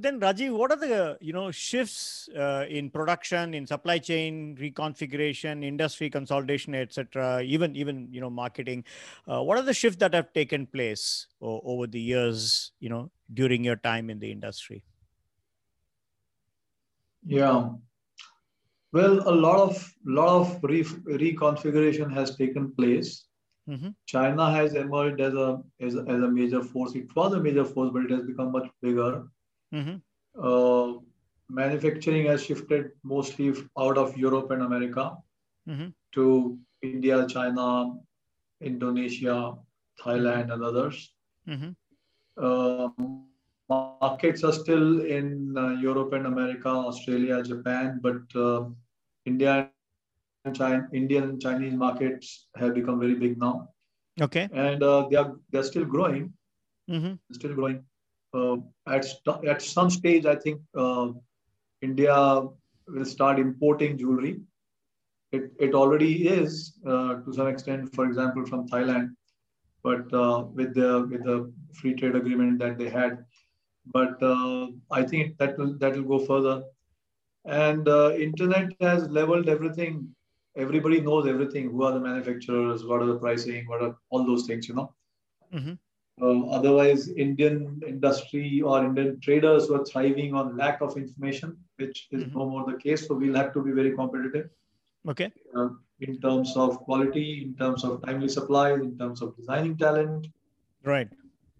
Then, Rajeev, what are the you know shifts uh, in production, in supply chain reconfiguration, industry consolidation, etc. Even even you know marketing. Uh, what are the shifts that have taken place o- over the years? You know during your time in the industry. Yeah, well, a lot of lot of re- reconfiguration has taken place. Mm-hmm. China has emerged as a, as a as a major force. It was a major force, but it has become much bigger. Mm-hmm. Uh, manufacturing has shifted mostly out of Europe and America Mm-hmm. to India, China, Indonesia, Thailand, and others. Mm-hmm. Uh, markets are still in uh, Europe and America, Australia, Japan, but uh, India and China, Indian and Chinese markets have become very big now, Okay. and uh, they are they are still growing, Mm-hmm. still growing. Uh, at st- at some stage, I think uh, India will start importing jewelry. It it already is uh, to some extent, for example, from Thailand, but with the with the free trade agreement that they had. But I think that will that will go further. And uh, internet has leveled everything. Everybody knows everything. Who are the manufacturers? What are the pricing? What are all those things? You know. Mm-hmm. Uh, otherwise, Indian industry or Indian traders were thriving on lack of information, which is Mhm. no more the case. So we'll have to be very competitive Okay. uh, in terms of quality, in terms of timely supply, in terms of designing talent, Right.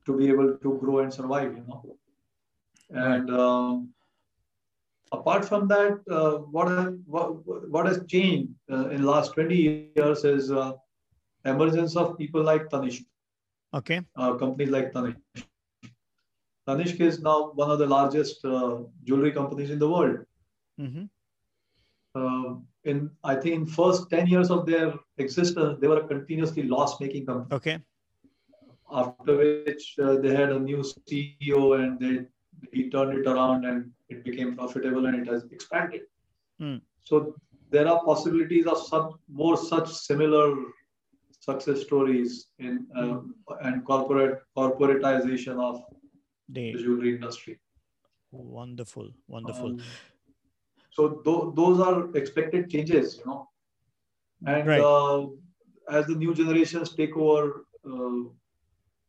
to be able to grow and survive. You know, and um, apart from that, uh, what, has, what what has changed uh, in the last twenty years is uh, emergence of people like Tanishq Okay. uh, companies like Tanishq. Tanishq is now one of the largest uh, jewelry companies in the world. Mm-hmm. Uh, in I think in first ten years of their existence, they were a continuously loss-making company. Okay. After which uh, they had a new CEO and they he turned it around and it became profitable and it has expanded. Hmm. So there are possibilities of some more such similar success stories in uh, and corporate corporatization of the The jewelry industry. wonderful, wonderful. Um, so tho- those are expected changes, you know. And Right. uh, as the new generations take over uh,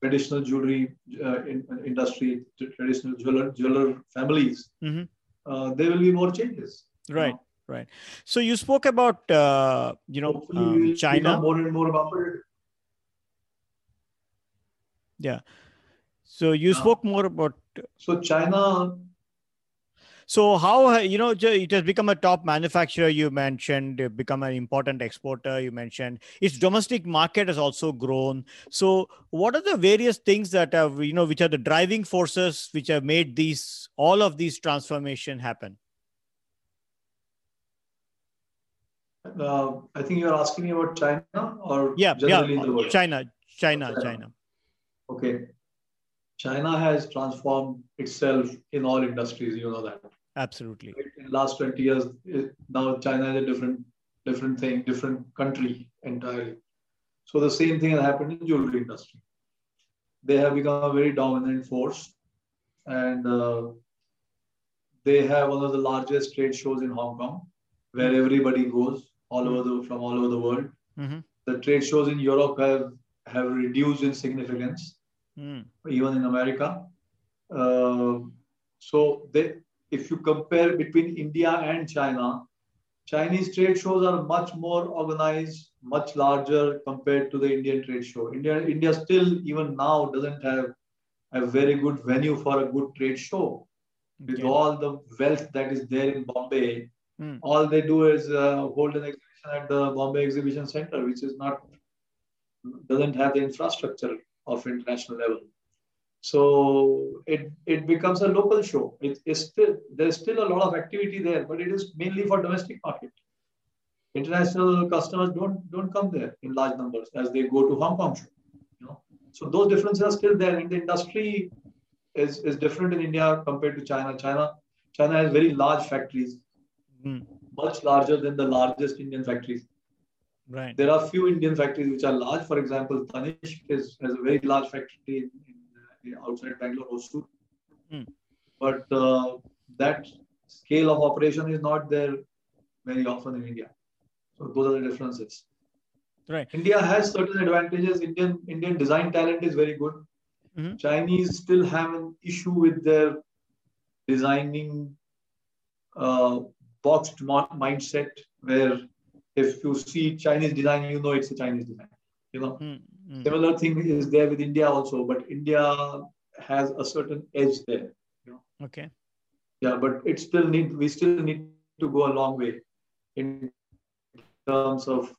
traditional jewelry uh, in, industry, traditional jeweler, jeweler families, Mhm. uh, there will be more changes. you Right. know. Right. So you spoke about uh, you know um, China. more and more competitive. Yeah. So you spoke more about. So China, So how you know it has become a top manufacturer? You mentioned become an important exporter. You mentioned its domestic market has also grown. So what are the various things that have you know which are the driving forces which have made these all of these transformation happen? Uh, I think you are asking me about China or Yeah. generally in the world. China. China. China. China. Okay. China has transformed itself in all industries, you know that. Absolutely. In the last 20 years, it, now China is a different, different thing, different country entirely. So the same thing has happened in jewelry industry. They have become a very dominant force, and uh, they have one of the largest trade shows in Hong Kong, where everybody goes all over the from all over the world. Mhm. The trade shows in Europe have have reduced in significance Mm. even in America. Uh, so they, if you compare between India and China, Chinese trade shows are much more organized, much larger compared to the Indian trade show. India, India still even now doesn't have a very good venue for a good trade show. With Okay. all the wealth that is there in Bombay, Mm. all they do is uh, hold an exhibition at the Bombay Exhibition Center, which is not doesn't have the infrastructure of international level. So it it becomes a local show. It is still there's still a lot of activity there, but it is mainly for domestic market. International customers don't don't come there in large numbers as they go to Hong Kong show. You know, so those differences are still there. And the industry is is different in India compared to China. China China has very large factories, Mm. much larger than the largest Indian factories. Right. There are few Indian factories which are large. For example, Tanishq is, has a very large factory in, in, uh, outside Bangalore, Hosur. Hmm. but uh, that scale of operation is not there very often in India. So those are the differences. Right. India has certain advantages. Indian Indian design talent is very good. Mm-hmm. Chinese still have an issue with their designing uh, boxed mindset, where if you see Chinese design, you know it's a Chinese design. You know, mm-hmm. similar thing is there with India also, but India has a certain edge there. You know? Okay. Yeah, but it still need we still need to go a long way in terms of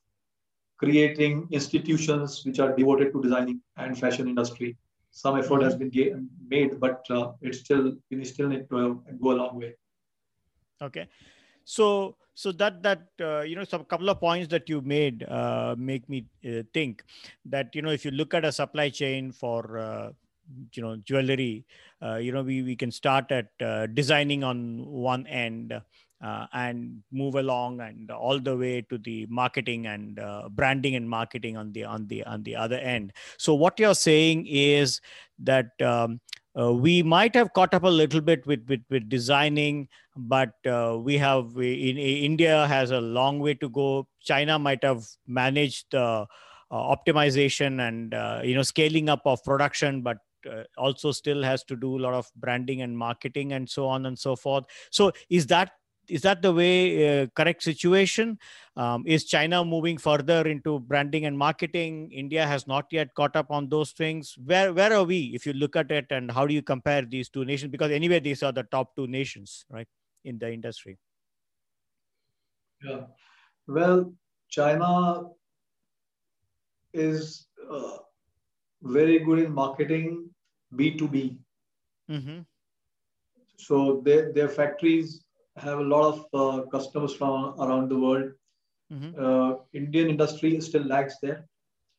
creating institutions which are devoted to designing and fashion industry. Some effort mm-hmm. has been made, but uh, it's still we still need to uh, go a long way. Okay, so so that that uh, you know some couple of points that you made uh, make me uh, think that you know if you look at a supply chain for uh, you know jewelry uh, you know we, we can start at uh, designing on one end and move along and all the way to the marketing and branding and marketing on the on the on the other end. So what you're saying is that um, uh, we might have caught up a little bit with with, with designing but uh, we have we, in, in, india has a long way to go. China might have managed the optimization and you know scaling up of production but uh, also still has to do a lot of branding and marketing and so on and so forth. So is that is that the way uh, correct situation? Um, is china moving further into branding and marketing? India has not yet caught up on those things. Where where are we if you look at it and how do you compare these two nations? Because anyway these are the top two nations right in the industry. Yeah. Well china is uh, very good in marketing B2B. Mm-hmm. So their, their factories have a lot of uh, customers from around the world. Mm-hmm. Uh, Indian industry still lags there.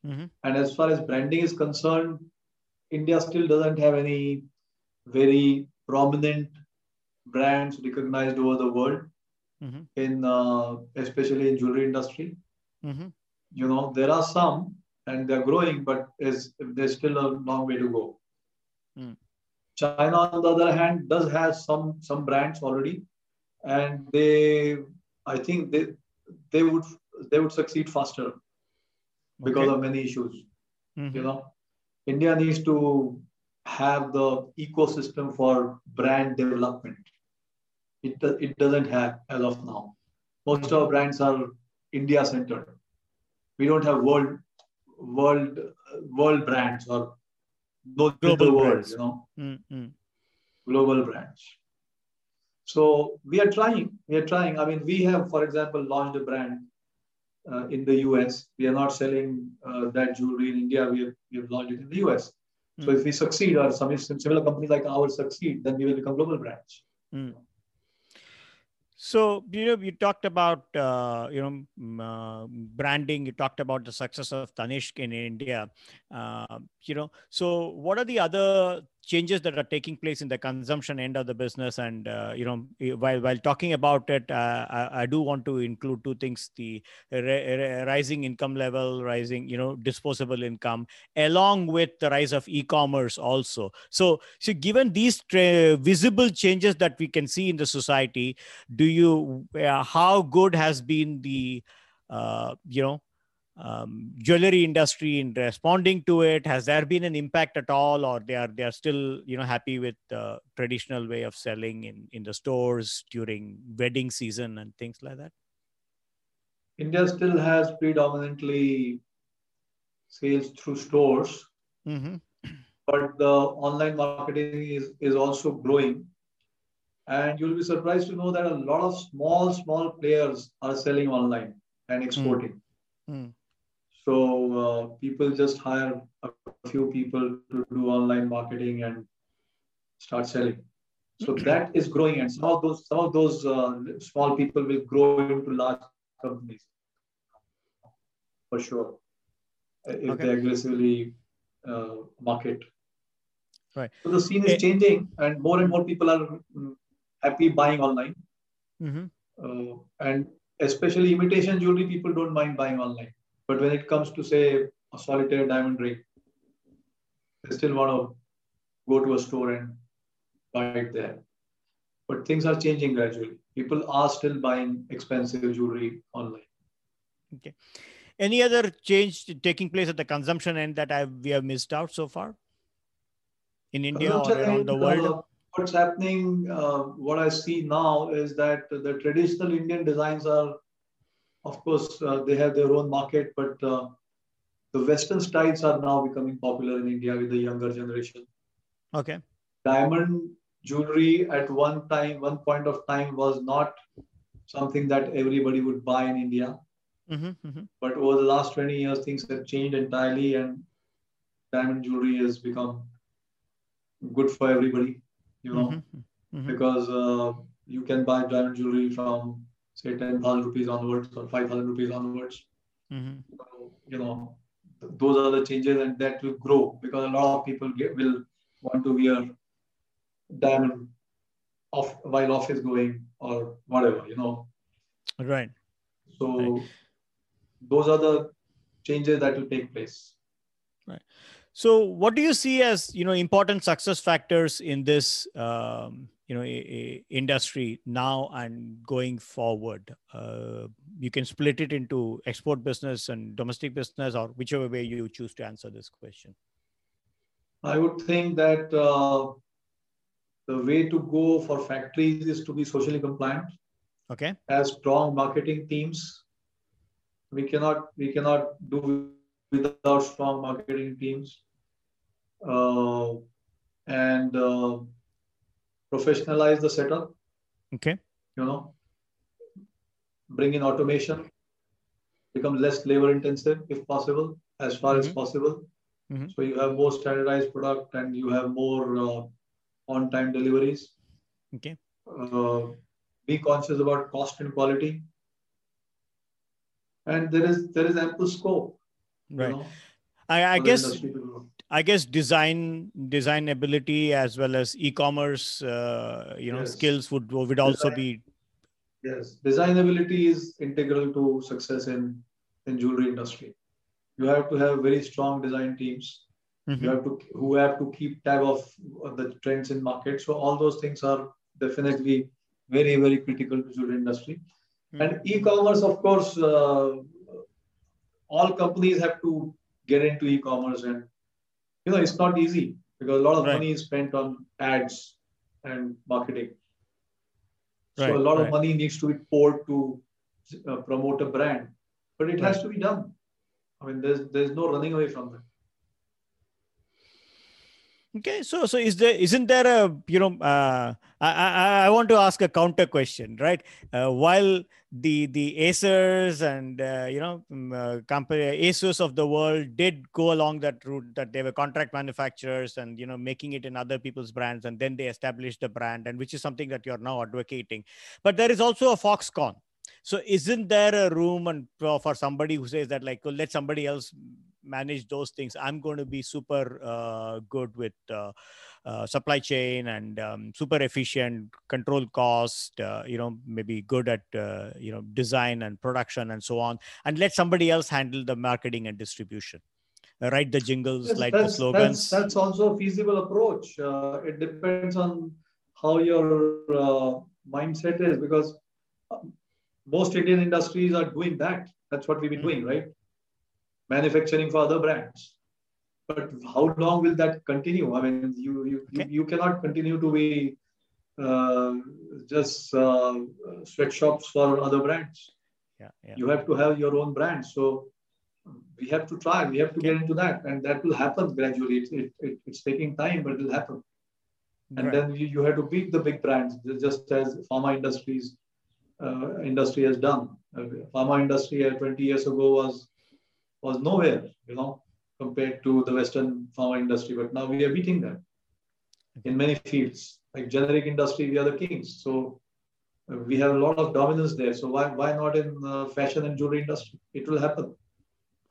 Mm-hmm. And as far as branding is concerned, India still doesn't have any very prominent brands recognized over the world mm-hmm. in uh, especially in jewelry industry. Mm-hmm. You know, there are some and they're growing, but is there's still a long way to go. Mm. China, on the other hand, does have some some brands already, and they, I think they they would they would succeed faster because okay. of many issues. Mm-hmm. You know, India needs to have the ecosystem for brand development. It it doesn't have as of now. Most of our brands are India centered. We don't have world world world brands or global world, you know, mm-hmm. global brands. So we are trying. We are trying. I mean, we have, for example, launched a brand uh, in the US. We are not selling uh, that jewelry in India. We have, we have launched it in the US. Mm. So if we succeed, or some similar companies like ours succeed, then we will become global brands. Mm. So you know, you talked about uh, you know uh, branding. You talked about the success of Tanishq in India. Uh, you know, so what are the other changes that are taking place in the consumption end of the business and uh, you know while while talking about it uh, I, I, do want to include two things the rising income level rising you know disposable income along with the rise of e-commerce also. So so given these tra- visible changes that we can see in the society do you uh, how good has been the uh, you know um, jewelry industry in responding to it has there been an impact at all or they are they are still you know happy with the traditional way of selling in in the stores during wedding season and things like that india still has predominantly sales through stores mm-hmm. but the online marketing is is also growing and you'll be surprised to know that a lot of small small players are selling online and exporting mm. Mm. So uh, people just hire a few people to do online marketing and start selling. So that is growing, and some of those some of those uh, small people will grow into large companies for sure if okay. they aggressively uh, market. Right. So the scene is changing, and more and more people are mm, happy buying online. Mm-hmm. Uh, and especially imitation jewelry, people don't mind buying online. But when it comes to say a solitaire diamond ring, they still want to go to a store and buy it there. but things are changing gradually. People are still buying expensive jewelry online. Okay. Any other change taking place at the consumption end that I we have missed out so far in India or around the world? Uh, what's happening, uh, what I see now is that the traditional Indian designs are, of course, uh, they have their own market, but uh, the Western styles are now becoming popular in India with the younger generation. Okay. Diamond jewelry at one time, one point of time, was not something that everybody would buy in India. Mm-hmm, mm-hmm. But over the last 20 years, things have changed entirely, and diamond jewelry has become good for everybody, you know, mm-hmm, mm-hmm. because uh, you can buy diamond jewelry from, say, 10,000 rupees onwards or 5,000 rupees onwards. Mm-hmm. So, you know, those are the changes, and that will grow because a lot of people get, will want to wear diamond off while office is going or whatever, you know. Right. So right. those are the changes that will take place. Right. So what do you see as you know important success factors in this um, you know a, a industry now and going forward? Uh, you can split it into export business and domestic business, or whichever way you choose to answer this question. I would think that uh, the way to go for factories is to be socially compliant. Okay. As strong marketing teams. We cannot we cannot do without strong marketing teams. Uh, and uh, professionalize the setup. Okay. You know, bring in automation, become less labor intensive if possible, as far mm-hmm. as possible. Mm-hmm. So you have more standardized product and you have more uh, on-time deliveries. Okay. Uh, be conscious about cost and quality. And there is there is ample scope. Right. You know, I, I guess I guess design design ability as well as e-commerce uh, you know yes. skills would would also design, be yes design ability is integral to success in in jewelry industry you have to have very strong design teams mm-hmm. you have to who have to keep tab of the trends in market so all those things are definitely very very critical to jewelry industry mm-hmm. and e-commerce of course uh, all companies have to get into e-commerce and you know it's not easy because a lot of right. money is spent on ads and marketing so right, a lot right. of money needs to be poured to uh, promote a brand but it has to be done i mean there's there's no running away from that Okay, so so is there isn't there a you know uh, I, I I want to ask a counter question, right? Uh, while the the Acers and uh, you know um, uh, company Asus of the world did go along that route that they were contract manufacturers and you know making it in other people's brands and then they established a brand and which is something that you're now advocating, but there is also a Foxconn. So isn't there a room and for somebody who says that like well, let somebody else manage those things i'm going to be super uh, good with uh, uh, supply chain and um, super efficient control cost uh, you know maybe good at uh, you know design and production and so on and let somebody else handle the marketing and distribution. Uh, write the jingles yes, write the slogans. that's, that's, also a feasible approach. It depends on how your mindset is because most indian industries are doing that. That's what we've been mm-hmm. doing right manufacturing for other brands. But how long will that continue? I mean, you you, okay. you, you, cannot continue to be uh, just uh, sweatshops for other brands. Yeah, yeah, You have to have your own brand. So we have to try. We have to get into that, and that will happen gradually. It, it, it it's taking time, but it will happen. And right. then you, you have to beat the big brands, just as pharma industries uh, industry has done. Uh, pharma industry uh, 20 years ago was was nowhere, you know, compared to the Western pharma industry. But now we are beating them in many fields. Like generic industry, we are the kings. So uh, we have a lot of dominance there. So why why not in uh, fashion and jewelry industry? It will happen.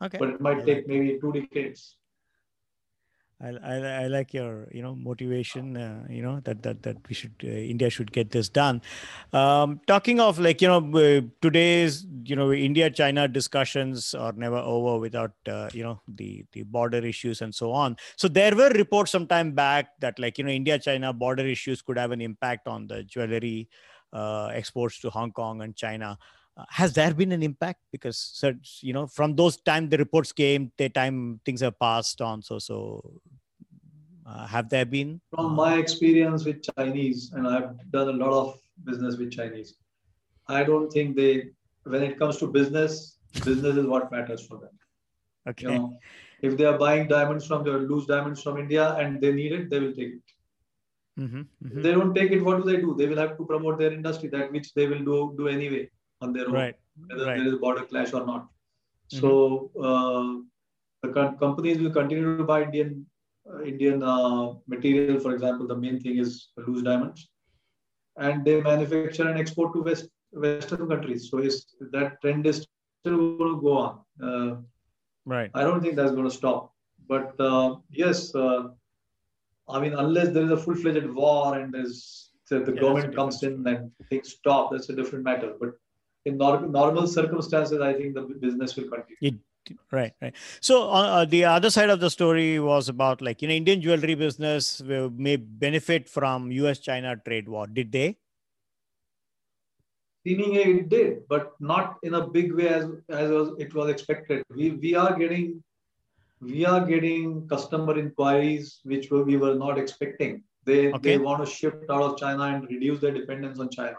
Okay. But it might take maybe two decades. I, I, like your you know motivation uh, you know that that that we should uh, india should get this done. Um, talking of like you know uh, today's you know india china discussions are never over without uh, you know the the border issues and so on. So there were reports some time back that like you know india china border issues could have an impact on the jewelry uh, exports to hong kong and china. Uh, has there been an impact? Because you know from those time the reports came the time things have passed on so so uh, have there been from my experience with chinese and i've done a lot of business with chinese i don't think they when it comes to business business is what matters for them okay you know, if they are buying diamonds from their loose diamonds from india and they need it they will take it mm-hmm, mm-hmm. they don't take it what do they do they will have to promote their industry that which they will do do anyway on their own, right. whether right. there is a border clash or not. Mm-hmm. So uh, the co- companies will continue to buy Indian Indian uh, material. For example, the main thing is loose diamonds, and they manufacture and export to West Western countries. So is that trend is still going to go on. Uh, right. I don't think that's going to stop. But uh, yes, uh, I mean, unless there is a full-fledged war and there's the, the yeah, government comes in and things stop, that's a different matter. But in nor- normal circumstances, I think the business will continue. It, right, right. So uh, the other side of the story was about like you know Indian jewelry business may benefit from U.S.-China trade war. Did they? Seemingly it did, but not in a big way as as was, it was expected. We we are getting we are getting customer inquiries which we were not expecting. They okay. they want to shift out of China and reduce their dependence on China.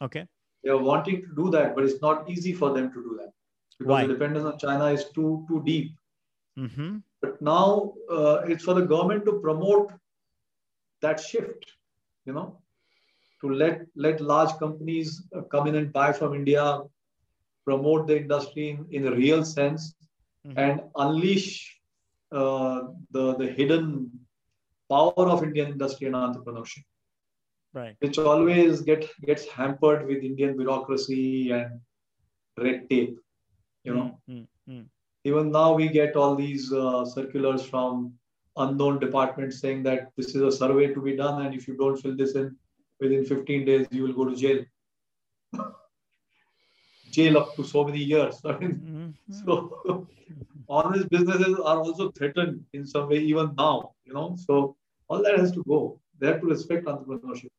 Okay they are wanting to do that, but it's not easy for them to do that because Why? the dependence on China is too too deep. Mm-hmm. But now uh, it's for the government to promote that shift. You know, to let let large companies uh, come in and buy from India, promote the industry in, in a real sense, mm-hmm. and unleash uh, the the hidden power of Indian industry and entrepreneurship right which always get gets hampered with indian bureaucracy and red tape you know? Mm-hmm. even now we get all these uh, circulars from unknown departments saying that this is a survey to be done and if you don't fill this in within 15 days you will go to jail. Jail up to so many years I mean, mm-hmm. so honest businesses are also threatened in some way even now you know? So all that has to go. They have to respect entrepreneurship.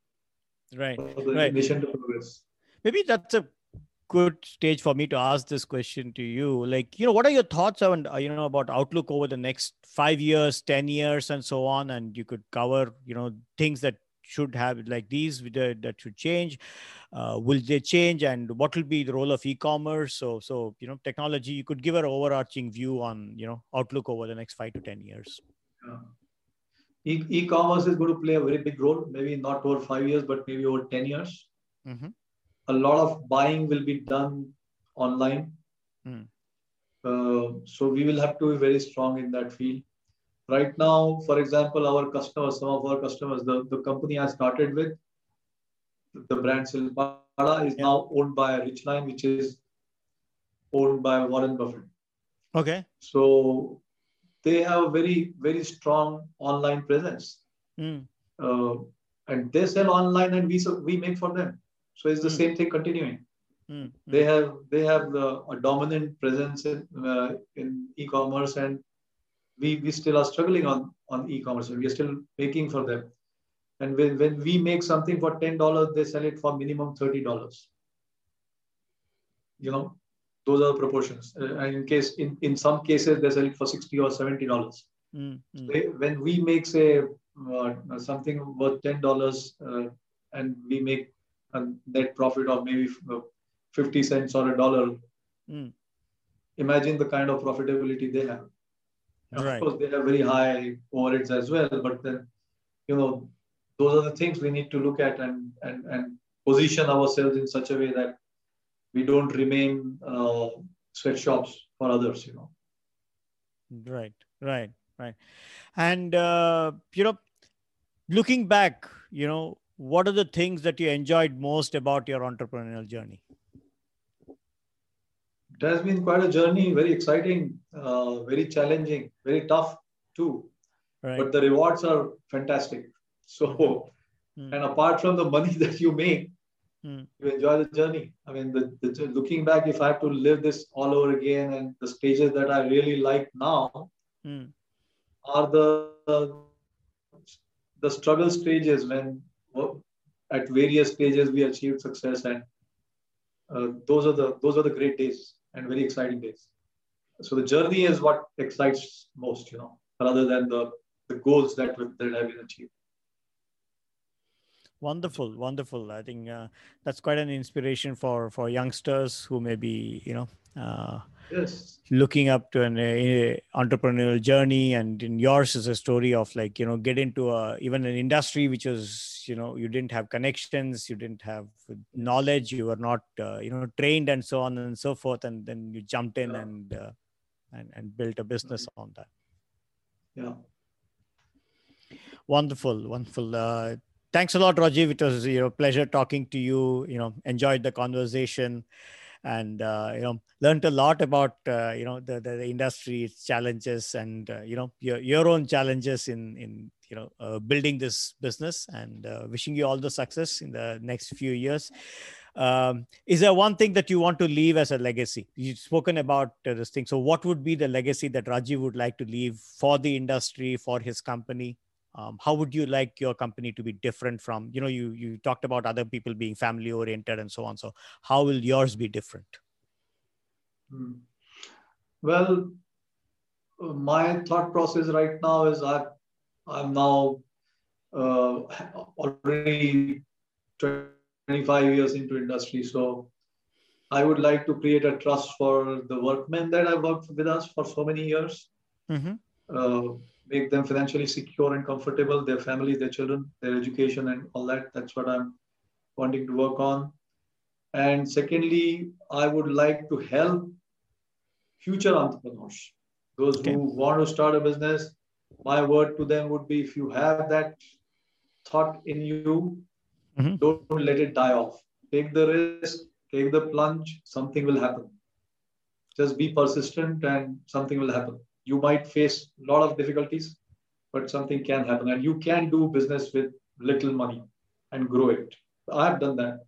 Right right. nation to progress. Maybe that's a good stage for me to ask this question to you. Like you know what are your thoughts on uh, you know about outlook over the next 5 years 10 years and so on? And you could cover you know things that should have like these that should change. Uh, will they change? And what will be the role of e-commerce? So so you know technology you could give an overarching view on you know outlook over the next 5 to 10 years. Yeah. E- commerce is going to play a very big role, maybe not over five years, but maybe over 10 years. Mm-hmm. A lot of buying will be done online. Mm. Uh, so we will have to be very strong in that field. Right now, for example, our customers, some of our customers, the, the company I started with, the brand Silpada is yeah. now owned by Richline, which is owned by Warren Buffett. Okay. So they have a very very strong online presence mm. uh, and they sell online and we so we make for them so it's the mm. same thing continuing mm. they have they have the, a dominant presence in, uh, in e-commerce and we we still are struggling on on e-commerce and we are still making for them and when, when we make something for $10 they sell it for minimum $30 you know those are the proportions. Uh, and in case in, in some cases they sell it for 60 or 70 dollars. Mm-hmm. So when we make say uh, something worth 10 dollars uh, and we make net profit of maybe uh, 50 cents or a dollar, mm. imagine the kind of profitability they have. Right. Of course, they have very high overheads as well, but then you know those are the things we need to look at and and and position ourselves in such a way that we don't remain uh, sweatshops for others you know right right right and uh, you know looking back you know what are the things that you enjoyed most about your entrepreneurial journey it has been quite a journey very exciting uh, very challenging very tough too right. but the rewards are fantastic. So, mm. and apart from the money that you make, mm. you enjoy the journey. I mean, the, the, looking back, if I have to live this all over again, and the stages that I really like now mm. are the the struggle stages when at various stages we achieved success, and uh, those are the those are the great days and very exciting days. So the journey is what excites most, you know, rather than the the goals that that have been achieved. Wonderful, wonderful. I think uh, that's quite an inspiration for for youngsters who may be, you know, uh, yes. looking up to an uh, entrepreneurial journey. And in yours is a story of like, you know, get into a even an industry which was, you know, you didn't have connections, you didn't have knowledge, you were not, uh, you know, trained, and so on and so forth, and then you jumped in yeah. and uh, and and built a business on that. Yeah. Wonderful, wonderful. Thanks a lot, Rajeev. It was you know pleasure talking to you. You know, enjoyed the conversation, and uh, you know learned a lot about uh, you know the, the, the industry, its challenges, and uh, you know your your own challenges in in you know uh, building this business. And uh, wishing you all the success in the next few years. Um, is there one thing that you want to leave as a legacy? You've spoken about uh, this thing. So, what would be the legacy that Rajeev would like to leave for the industry, for his company? Um, how would you like your company to be different from you know you you talked about other people being family oriented and so on so how will yours be different hmm. well my thought process right now is i i'm now uh, already 25 years into industry so i would like to create a trust for the workmen that i worked with us for so many years mm-hmm. uh, make them financially secure and comfortable, their family, their children, their education, and all that. That's what I'm wanting to work on. And secondly, I would like to help future entrepreneurs, those okay. who want to start a business. My word to them would be if you have that thought in you, mm-hmm. don't let it die off. Take the risk, take the plunge, something will happen. Just be persistent and something will happen you might face a lot of difficulties, but something can happen. And you can do business with little money and grow it. I've done that.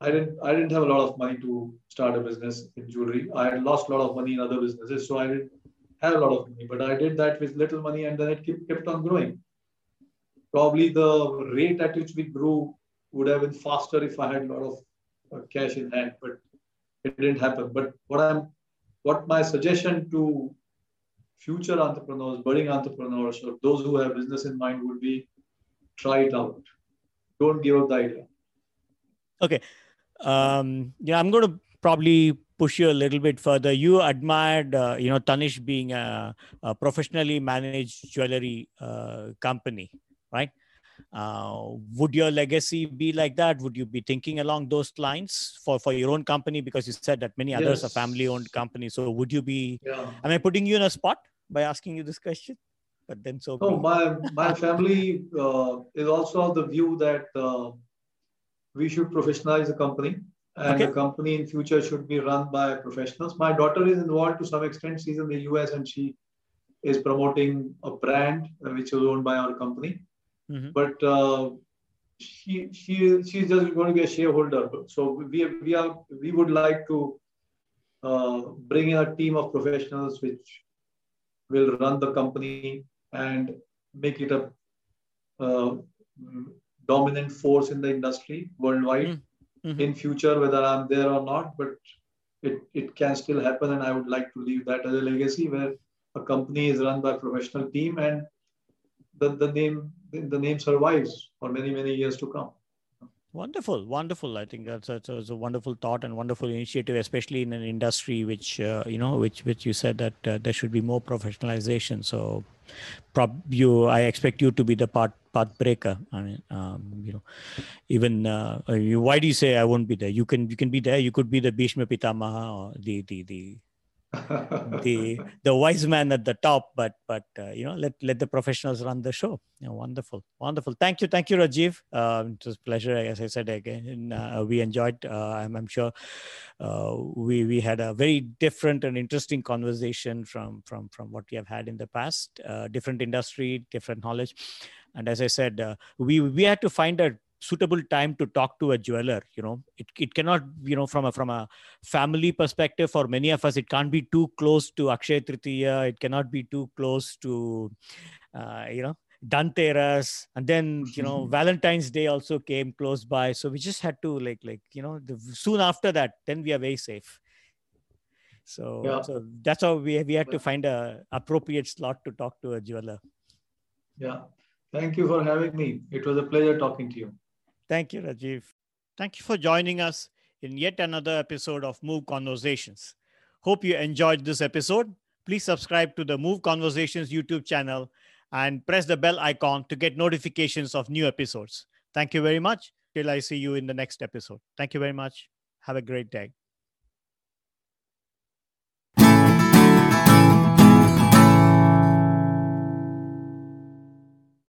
I didn't I didn't have a lot of money to start a business in jewelry. I had lost a lot of money in other businesses, so I didn't have a lot of money. But I did that with little money and then it kept, kept on growing. Probably the rate at which we grew would have been faster if I had a lot of uh, cash in hand, but it didn't happen. But what I'm what my suggestion to future entrepreneurs, budding entrepreneurs, or those who have business in mind would be try it out. Don't give up the idea. Okay. Um, yeah, I'm going to probably push you a little bit further. You admired, uh, you know, Tanishq being a, a professionally managed jewelry uh, company, right? Uh, would your legacy be like that? Would you be thinking along those lines for, for your own company? Because you said that many others yes. are family owned companies. So would you be, yeah. am I putting you in a spot? by asking you this question but then so no, my my family uh, is also of the view that uh, we should professionalize the company and okay. the company in future should be run by professionals my daughter is involved to some extent she's in the us and she is promoting a brand uh, which is owned by our company mm-hmm. but uh, she she she's just going to be a shareholder so we we are we would like to uh, bring in a team of professionals which will run the company and make it a uh, dominant force in the industry worldwide mm-hmm. in future whether i'm there or not but it, it can still happen and i would like to leave that as a legacy where a company is run by a professional team and the, the name the name survives for many many years to come Wonderful, wonderful. I think that's, that's, that's, a wonderful thought and wonderful initiative, especially in an industry which uh, you know, which which you said that uh, there should be more professionalization. So, prob you, I expect you to be the part path breaker. I mean, um, you know, even uh, you, why do you say I won't be there? You can you can be there. You could be the Bhishma Pitamaha or the the the the the wise man at the top but but uh, you know let let the professionals run the show. Yeah, wonderful wonderful. Thank you thank you rajeev. Uh, it was pleasure as i said again uh, we enjoyed uh, I'm, I'm, sure uh, we we had a very different and interesting conversation from from from what we have had in the past. Uh, different industry different knowledge. And as i said we we had to find a suitable time to talk to a jeweler you know it, it cannot you know from a from a family perspective for many of us it can't be too close to akshay tritiya it cannot be too close to uh, you know dhanteras and then you know Valentine's Day also came close by, so we just had to like like you know the, soon after that, then we are very safe. So yeah. so that's how we we had to find a appropriate slot to talk to a jeweler. Yeah, thank you for having me. It was a pleasure talking to you. Thank you, Rajeev. Thank you for joining us in yet another episode of Move Conversations. Hope you enjoyed this episode. Please subscribe to the Move Conversations YouTube channel and press the bell icon to get notifications of new episodes. Thank you very much. Till I see you in the next episode. Thank you very much. Have a great day.